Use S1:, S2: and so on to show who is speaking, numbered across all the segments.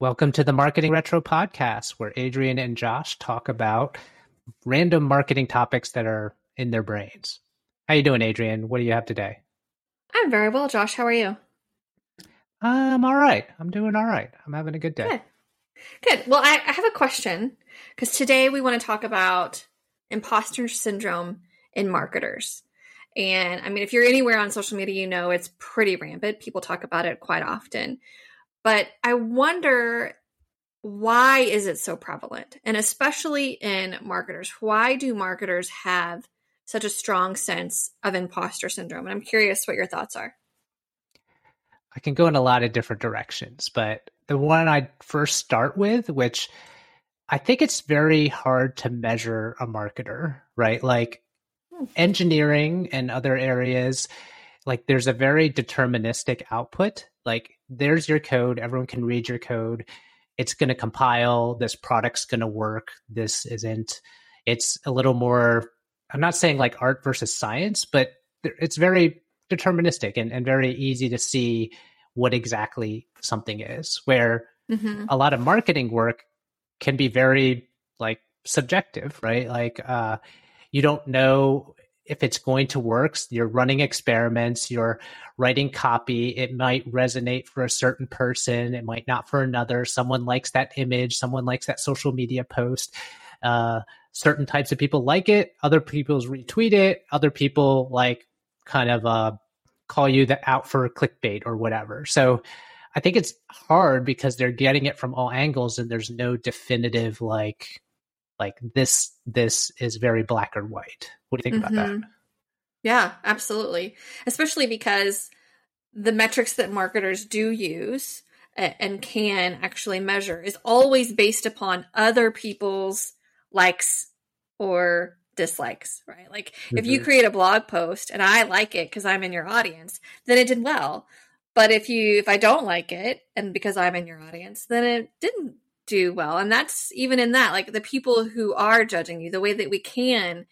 S1: Welcome to the Marketing Retro podcast, where Adrian and Josh talk about random marketing topics that are in their brains. How you doing, Adrian? What do you have today?
S2: I'm very well, Josh. How are you?
S1: I'm all right. I'm doing all right. I'm having a good day.
S2: Good. Good. Well, I, I have a question because today we want to talk about imposter syndrome in marketers. And I mean, if you're anywhere on social media, you know it's pretty rampant. People talk about it quite often. But I wonder why is it so prevalent? And especially in marketers, why do marketers have such a strong sense of imposter syndrome? And I'm curious what your thoughts are.
S1: I can go in a lot of different directions, but the one I first start with, which I think it's very hard to measure a marketer, right? Like hmm. engineering and other areas, like there's a very deterministic output. Like there's your code. Everyone can read your code. It's going to compile. This product's going to work. This isn't. It's a little more, I'm not saying like art versus science, but it's very deterministic and, and very easy to see what exactly something is. Where mm-hmm. a lot of marketing work can be very like subjective, right? Like, uh, you don't know if it's going to work. You're running experiments, you're writing copy. It might resonate for a certain person, it might not for another. Someone likes that image, someone likes that social media post. Uh, certain types of people like it, other people retweet it, other people like kind of uh, call you that out for clickbait or whatever. So I think it's hard because they're getting it from all angles and there's no definitive like like this this is very black or white what do you think mm-hmm. about that mm-hmm.
S2: yeah absolutely especially because the metrics that marketers do use and can actually measure is always based upon other people's likes or dislikes, right? Like mm-hmm. if you mm-hmm. create a blog post and I like it because I'm in your audience, then it did well. But if you if I don't like it and because I'm in your audience, then it didn't do well. And that's even in that, like the people who are judging you, the way that we can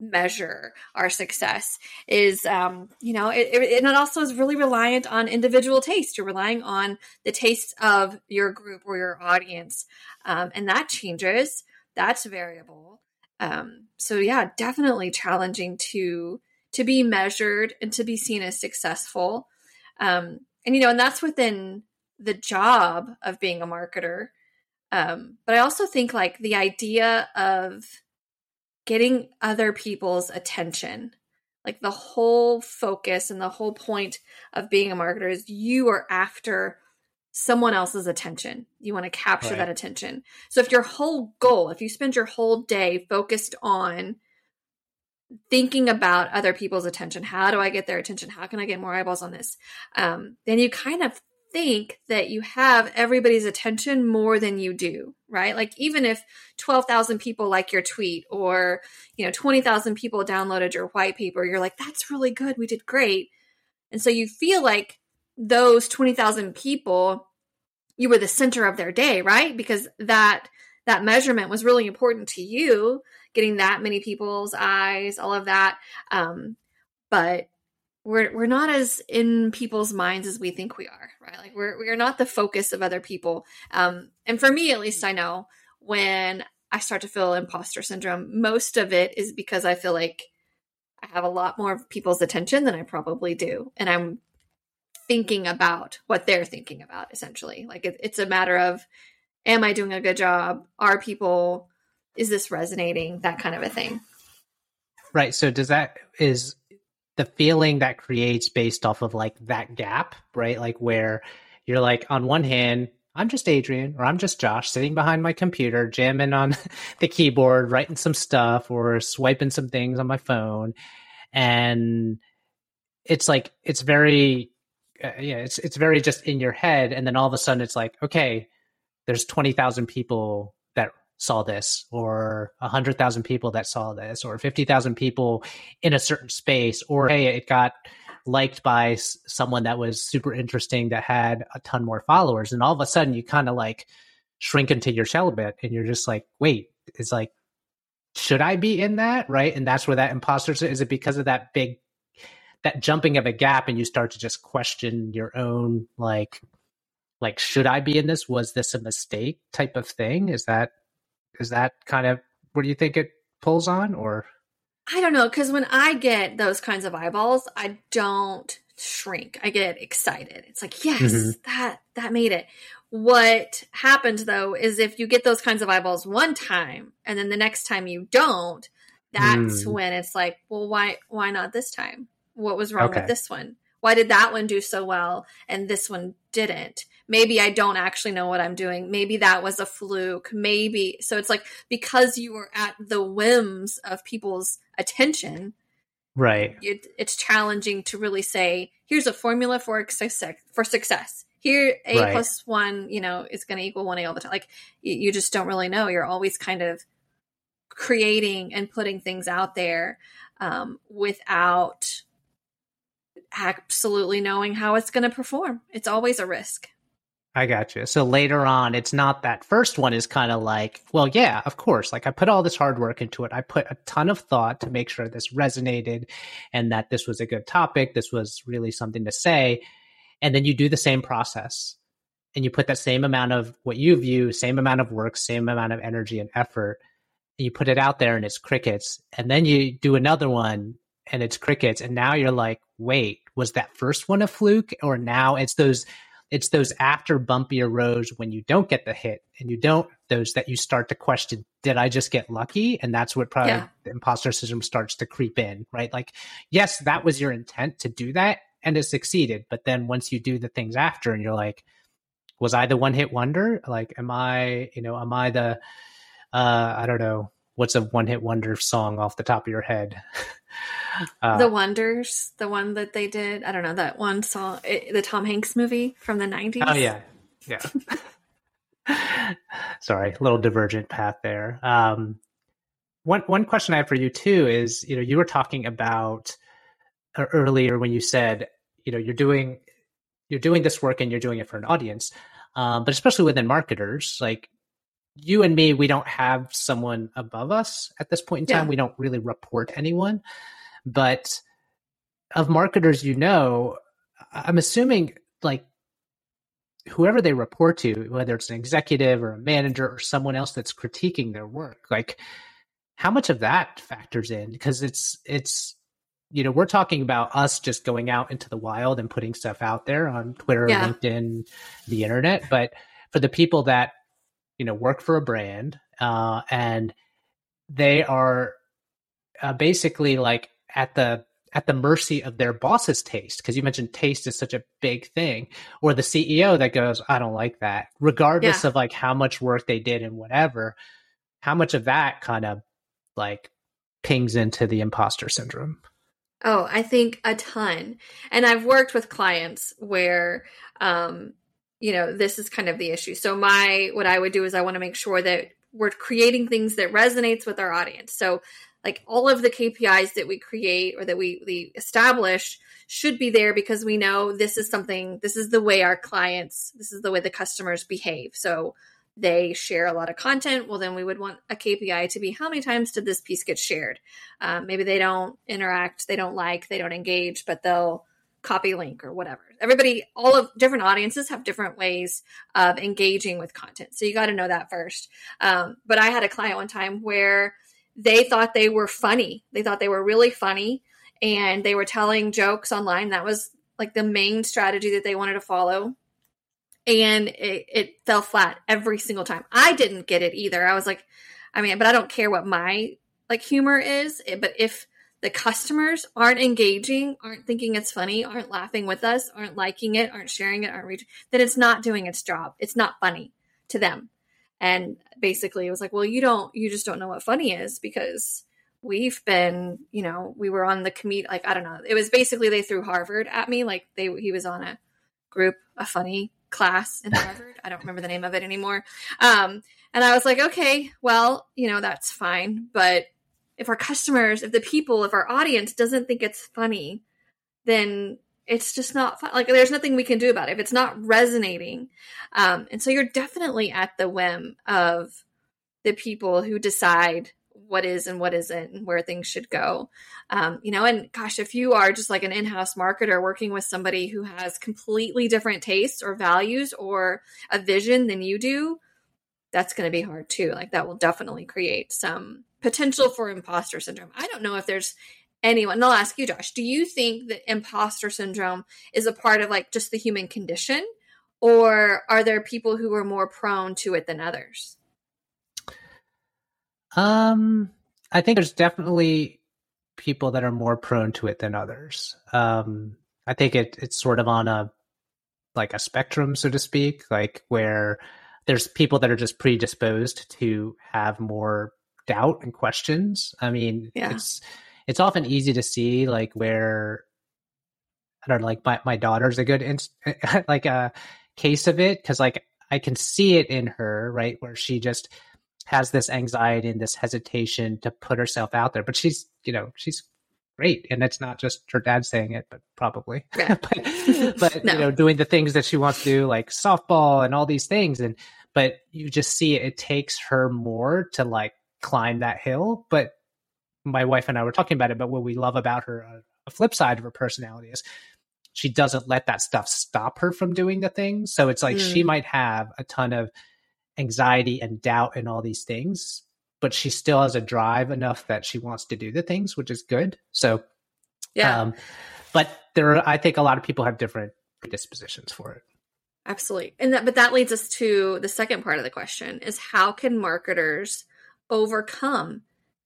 S2: measure our success is um you know it, it, and it also is really reliant on individual taste. You're relying on the taste of your group or your audience um, and that changes. That's variable. Um so yeah definitely challenging to to be measured and to be seen as successful. Um and you know and that's within the job of being a marketer um, but I also think like the idea of getting other people's attention, like the whole focus and the whole point of being a marketer is you are after someone else's attention. You want to capture right. that attention. So if your whole goal, if you spend your whole day focused on thinking about other people's attention, how do I get their attention? How can I get more eyeballs on this? Um, then you kind of think that you have everybody's attention more than you do, right? Like even if 12,000 people like your tweet or, you know, 20,000 people downloaded your white paper, you're like, that's really good. We did great. And so you feel like those 20,000 people, you were the center of their day, right? Because that that measurement was really important to you, getting that many people's eyes, all of that. Um, but we're we're not as in people's minds as we think we are, right? Like we're we are not the focus of other people. Um, and for me, at least, I know when I start to feel imposter syndrome, most of it is because I feel like I have a lot more people's attention than I probably do, and I'm thinking about what they're thinking about. Essentially, like it, it's a matter of, am I doing a good job? Are people? Is this resonating? That kind of a thing.
S1: Right. So does that is the feeling that creates based off of like that gap, right? Like where you're like, on one hand, I'm just Adrian or I'm just Josh sitting behind my computer, jamming on the keyboard, writing some stuff or swiping some things on my phone. And it's like, it's very, uh, yeah, it's, it's very just in your head. And then all of a sudden it's like, okay, there's 20,000 people saw this or 100,000 people that saw this or 50,000 people in a certain space or hey it got liked by someone that was super interesting that had a ton more followers and all of a sudden you kind of like shrink into your shell a bit and you're just like wait it's like should I be in that right and that's where that imposter is it because of that big that jumping of a gap and you start to just question your own like like should I be in this? Was this a mistake type of thing? Is that is that kind of what do you think it pulls on or
S2: I don't know cuz when I get those kinds of eyeballs, I don't shrink. I get excited. It's like, yes, mm-hmm. that that made it. What happens though is if you get those kinds of eyeballs one time and then the next time you don't, that's mm. when it's like, well, why why not this time? What was wrong okay. with this one? Why did that one do so well and this one didn't? Maybe I don't actually know what I'm doing. Maybe that was a fluke. Maybe so it's like because you were at the whims of people's attention,
S1: right?
S2: It, it's challenging to really say, here's a formula for success. For success, here a right. plus one, you know, is going to equal one a all the time. Like you, you just don't really know. You're always kind of creating and putting things out there um, without absolutely knowing how it's going to perform. It's always a risk.
S1: I got you. So later on, it's not that first one is kind of like, well, yeah, of course. Like I put all this hard work into it. I put a ton of thought to make sure this resonated and that this was a good topic. This was really something to say. And then you do the same process and you put that same amount of what you view, same amount of work, same amount of energy and effort. And you put it out there and it's crickets. And then you do another one and it's crickets. And now you're like, wait, was that first one a fluke? Or now it's those it's those after bumpier rows when you don't get the hit and you don't those that you start to question did i just get lucky? And that's what probably yeah. the imposter syndrome starts to creep in right? Like yes that was your intent to do that and it succeeded but then once you do the things after and you're like was i the one hit wonder? Like am i you know am i the uh i don't know what's a one hit wonder song off the top of your head
S2: Uh, the Wonders, the one that they did. I don't know that one saw it, the Tom Hanks movie from the nineties.
S1: Oh yeah, yeah. Sorry, a little divergent path there. Um, one one question I have for you too is, you know, you were talking about uh, earlier when you said, you know, you're doing you're doing this work and you're doing it for an audience, um, but especially within marketers, like you and me, we don't have someone above us at this point in time. Yeah. We don't really report anyone. But of marketers you know, I'm assuming like whoever they report to, whether it's an executive or a manager or someone else that's critiquing their work, like how much of that factors in? Because it's it's you know, we're talking about us just going out into the wild and putting stuff out there on Twitter, yeah. LinkedIn, the internet. But for the people that, you know, work for a brand uh, and they are uh, basically like at the at the mercy of their boss's taste because you mentioned taste is such a big thing or the ceo that goes i don't like that. Regardless yeah. of like how much work they did and whatever how much of that kind of like pings into the imposter syndrome?
S2: Oh i think a ton. And i've worked with clients where um you know this is kind of the issue. So my what i would do is i want to make sure that we're creating things that resonates with our audience. So like all of the KPIs that we create or that we, we establish should be there because we know this is something, this is the way our clients, this is the way the customers behave. So they share a lot of content. Well, then we would want a KPI to be how many times did this piece get shared? Um, maybe they don't interact, they don't like, they don't engage, but they'll copy link or whatever. Everybody, all of different audiences have different ways of engaging with content. So you got to know that first. Um, but I had a client one time where they thought they were funny. They thought they were really funny and they were telling jokes online. That was like the main strategy that they wanted to follow. And it, it fell flat every single time. I didn't get it either. I was like, I mean, but I don't care what my like humor is. But if the customers aren't engaging, aren't thinking it's funny, aren't laughing with us, aren't liking it, aren't sharing it, aren't reaching, then it's not doing its job. It's not funny to them. And basically it was like, well, you don't, you just don't know what funny is because we've been, you know, we were on the commute, like, I don't know. It was basically they threw Harvard at me. Like they, he was on a group, a funny class in Harvard. I don't remember the name of it anymore. Um, and I was like, okay, well, you know, that's fine. But if our customers, if the people, if our audience doesn't think it's funny, then it's just not fun. Like there's nothing we can do about it if it's not resonating. Um, and so you're definitely at the whim of the people who decide what is and what isn't and where things should go. Um, you know, and gosh, if you are just like an in-house marketer working with somebody who has completely different tastes or values or a vision than you do, that's going to be hard too. Like that will definitely create some potential for imposter syndrome. I don't know if there's anyone, and I'll ask you, Josh, do you think that imposter syndrome is a part of like just the human condition? Or are there people who are more prone to it than others?
S1: Um, I think there's definitely people that are more prone to it than others. Um, I think it it's sort of on a like a spectrum, so to speak, like where there's people that are just predisposed to have more doubt and questions. I mean, yeah. it's it's often easy to see like where I don't know, like my, my daughter's a good inst- like a case of it because like I can see it in her, right, where she just has this anxiety and this hesitation to put herself out there. But she's, you know, she's great. And it's not just her dad saying it, but probably. Yeah. but, but no. you know, doing the things that she wants to do, like softball and all these things. And but you just see it, it takes her more to like climb that hill. But my wife and I were talking about it, but what we love about her, uh, a flip side of her personality is she doesn't let that stuff stop her from doing the things. So it's like mm. she might have a ton of anxiety and doubt and all these things, but she still has a drive enough that she wants to do the things, which is good. So, yeah. Um, but there, are, I think a lot of people have different predispositions for it.
S2: Absolutely. And that, but that leads us to the second part of the question is how can marketers overcome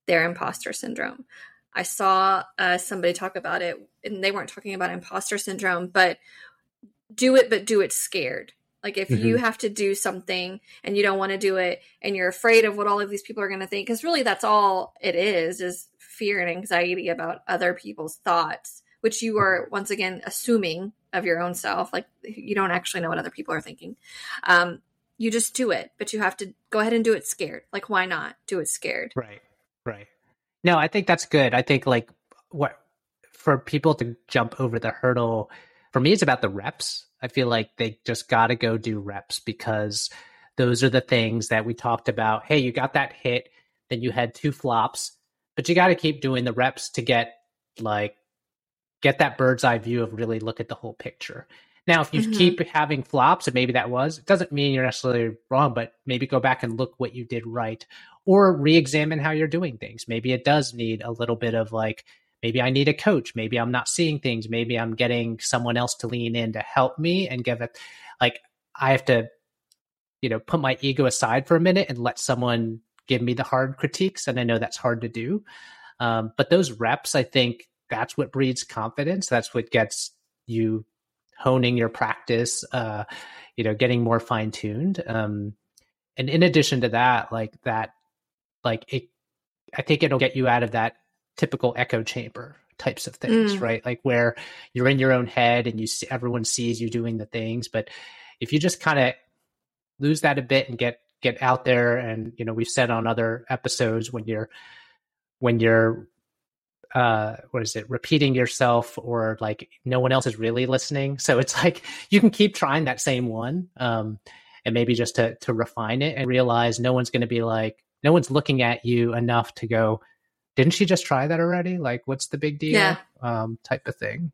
S2: their imposter syndrome? I saw uh, somebody talk about it, and they weren't talking about imposter syndrome, but do it, but do it scared. Like if mm-hmm. you have to do something and you don't want to do it and you're afraid of what all of these people are going to think, because really that's all it is, is fear and anxiety about other people's thoughts, which you are once again assuming of your own self. Like you don't actually know what other people are thinking. Um, you just do it, but you have to go ahead and do it scared. Like why not do it scared?
S1: Right. Right. No, I think that's good. I think like what for people to jump over the hurdle for me it's about the reps I feel like they just got to go do reps because those are the things that we talked about. Hey, you got that hit, then you had two flops, but you got to keep doing the reps to get like get that bird's eye view of really look at the whole picture. Now, if you mm-hmm. keep having flops, and maybe that was, it doesn't mean you're necessarily wrong, but maybe go back and look what you did right or re examine how you're doing things. Maybe it does need a little bit of like, maybe I need a coach. Maybe I'm not seeing things. Maybe I'm getting someone else to lean in to help me and give it like I have to, you know, put my ego aside for a minute and let someone give me the hard critiques. And I know that's hard to do. Um, but those reps, I think that's what breeds confidence. That's what gets you honing your practice, uh, you know, getting more fine tuned. Um, and in addition to that, like that, like it, I think it'll get you out of that typical echo chamber types of things, mm. right? Like where you're in your own head and you see everyone sees you doing the things, but if you just kind of lose that a bit and get get out there and you know we've said on other episodes when you're when you're uh what is it repeating yourself or like no one else is really listening so it's like you can keep trying that same one um and maybe just to to refine it and realize no one's going to be like no one's looking at you enough to go didn't she just try that already? Like, what's the big deal?
S2: Yeah.
S1: Um, type of thing.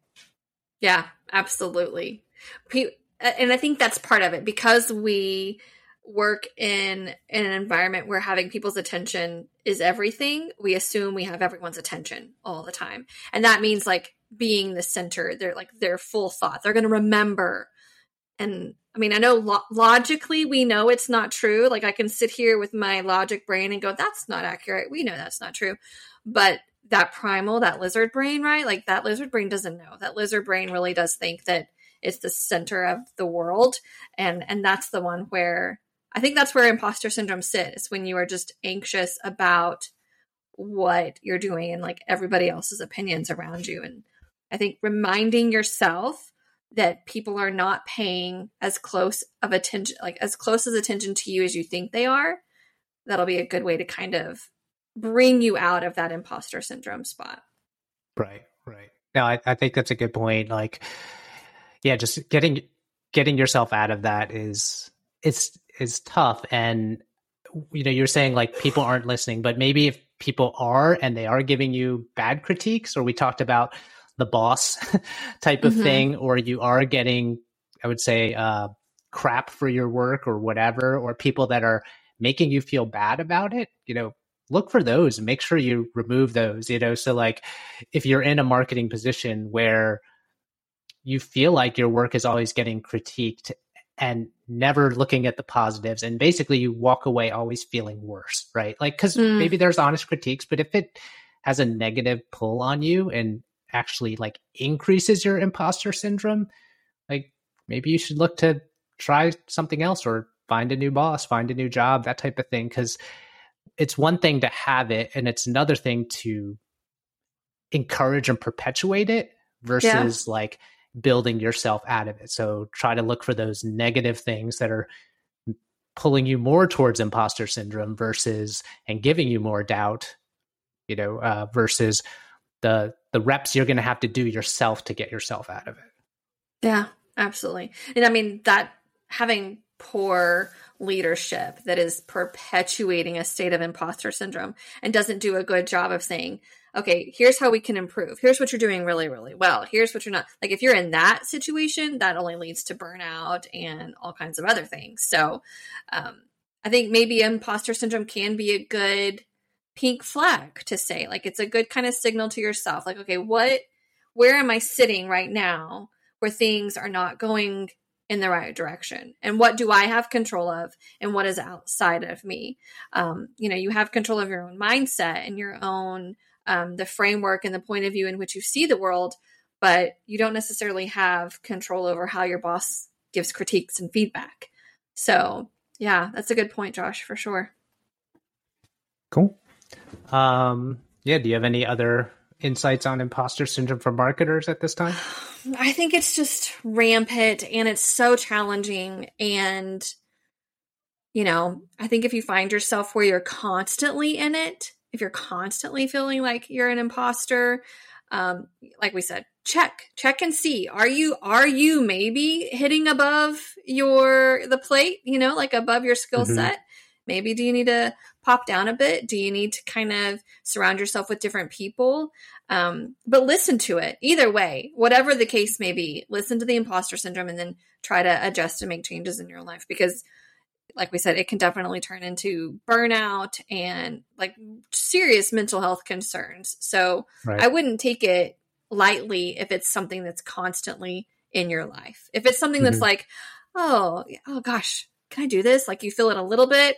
S2: Yeah, absolutely. And I think that's part of it because we work in, in an environment where having people's attention is everything. We assume we have everyone's attention all the time. And that means like being the center, they're like their full thought. They're going to remember. And I mean, I know lo- logically we know it's not true. Like I can sit here with my logic brain and go, that's not accurate. We know that's not true. But that primal, that lizard brain, right? Like that lizard brain doesn't know. That lizard brain really does think that it's the center of the world. And and that's the one where I think that's where imposter syndrome sits when you are just anxious about what you're doing and like everybody else's opinions around you. And I think reminding yourself that people are not paying as close of attention like as close as attention to you as you think they are, that'll be a good way to kind of bring you out of that imposter syndrome spot.
S1: Right, right. Now, I, I think that's a good point. Like, yeah, just getting getting yourself out of that is it's is tough. And you know, you're saying like people aren't listening, but maybe if people are and they are giving you bad critiques, or we talked about the boss type of mm-hmm. thing, or you are getting, I would say, uh, crap for your work or whatever, or people that are making you feel bad about it, you know, look for those and make sure you remove those, you know. So, like, if you're in a marketing position where you feel like your work is always getting critiqued and never looking at the positives and basically you walk away always feeling worse right like because mm. maybe there's honest critiques but if it has a negative pull on you and actually like increases your imposter syndrome like maybe you should look to try something else or find a new boss find a new job that type of thing because it's one thing to have it and it's another thing to encourage and perpetuate it versus yeah. like building yourself out of it. So try to look for those negative things that are pulling you more towards imposter syndrome versus and giving you more doubt, you know, uh, versus the the reps you're going to have to do yourself to get yourself out of it.
S2: Yeah, absolutely. And I mean that having poor leadership that is perpetuating a state of imposter syndrome and doesn't do a good job of saying, okay, here's how we can improve. Here's what you're doing really, really well. Here's what you're not. Like if you're in that situation, that only leads to burnout and all kinds of other things. So um, I think maybe imposter syndrome can be a good pink flag to say. Like it's a good kind of signal to yourself. Like, okay, what, where am I sitting right now where things are not going in the right direction and what do i have control of and what is outside of me um, you know you have control of your own mindset and your own um, the framework and the point of view in which you see the world, but you don't necessarily have control over how your boss gives critiques and feedback. So, yeah, that's a good point, Josh, for sure.
S1: Cool. Um, yeah, do you have any other insights on imposter syndrome for marketers at this time?
S2: I think it's just rampant and it's so challenging. And, you know, I think if you find yourself where you're constantly in it, if you're constantly feeling like you're an imposter, um, like we said, check, check and see. Are you are you maybe hitting above your the plate? You know, like above your skill mm-hmm. set. Maybe do you need to pop down a bit? Do you need to kind of surround yourself with different people? Um, but listen to it either way, whatever the case may be. Listen to the imposter syndrome and then try to adjust and make changes in your life because like we said, it can definitely turn into burnout and like serious mental health concerns. So right. I wouldn't take it lightly if it's something that's constantly in your life. If it's something mm-hmm. that's like, oh, oh gosh, can I do this? Like you feel it a little bit.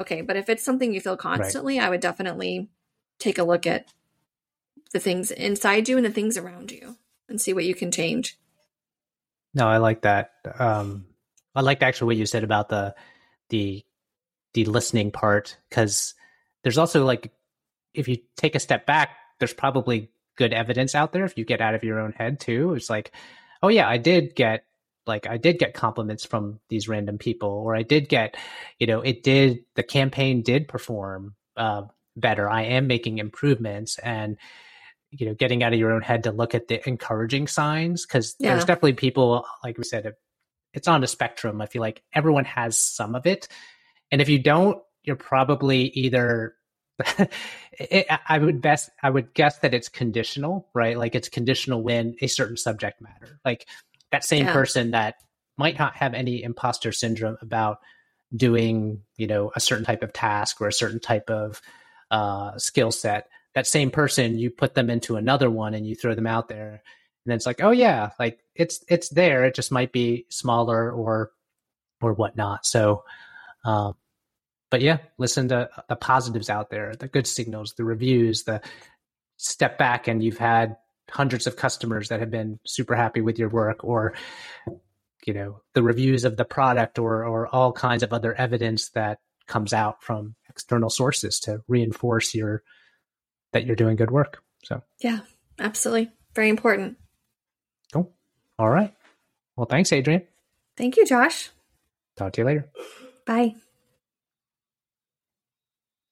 S2: Okay. But if it's something you feel constantly, right. I would definitely take a look at the things inside you and the things around you and see what you can change.
S1: No, I like that. Um, I like actually what you said about the the the listening part because there's also like if you take a step back there's probably good evidence out there if you get out of your own head too it's like oh yeah i did get like i did get compliments from these random people or i did get you know it did the campaign did perform uh, better i am making improvements and you know getting out of your own head to look at the encouraging signs because yeah. there's definitely people like we said it's on a spectrum. I feel like everyone has some of it. And if you don't, you're probably either it, I would best I would guess that it's conditional, right? Like it's conditional when a certain subject matter. Like that same yeah. person that might not have any imposter syndrome about doing, you know, a certain type of task or a certain type of uh, skill set. That same person, you put them into another one and you throw them out there, and it's like, oh yeah, like it's it's there. It just might be smaller or or whatnot. So, um, but yeah, listen to the positives out there, the good signals, the reviews, the step back and you've had hundreds of customers that have been super happy with your work or you know the reviews of the product or or all kinds of other evidence that comes out from external sources to reinforce your that you're doing good work so
S2: yeah absolutely very important Cool.
S1: all right. Well, thanks, adrian
S2: Thank you, Josh.
S1: Talk to you later.
S2: Bye.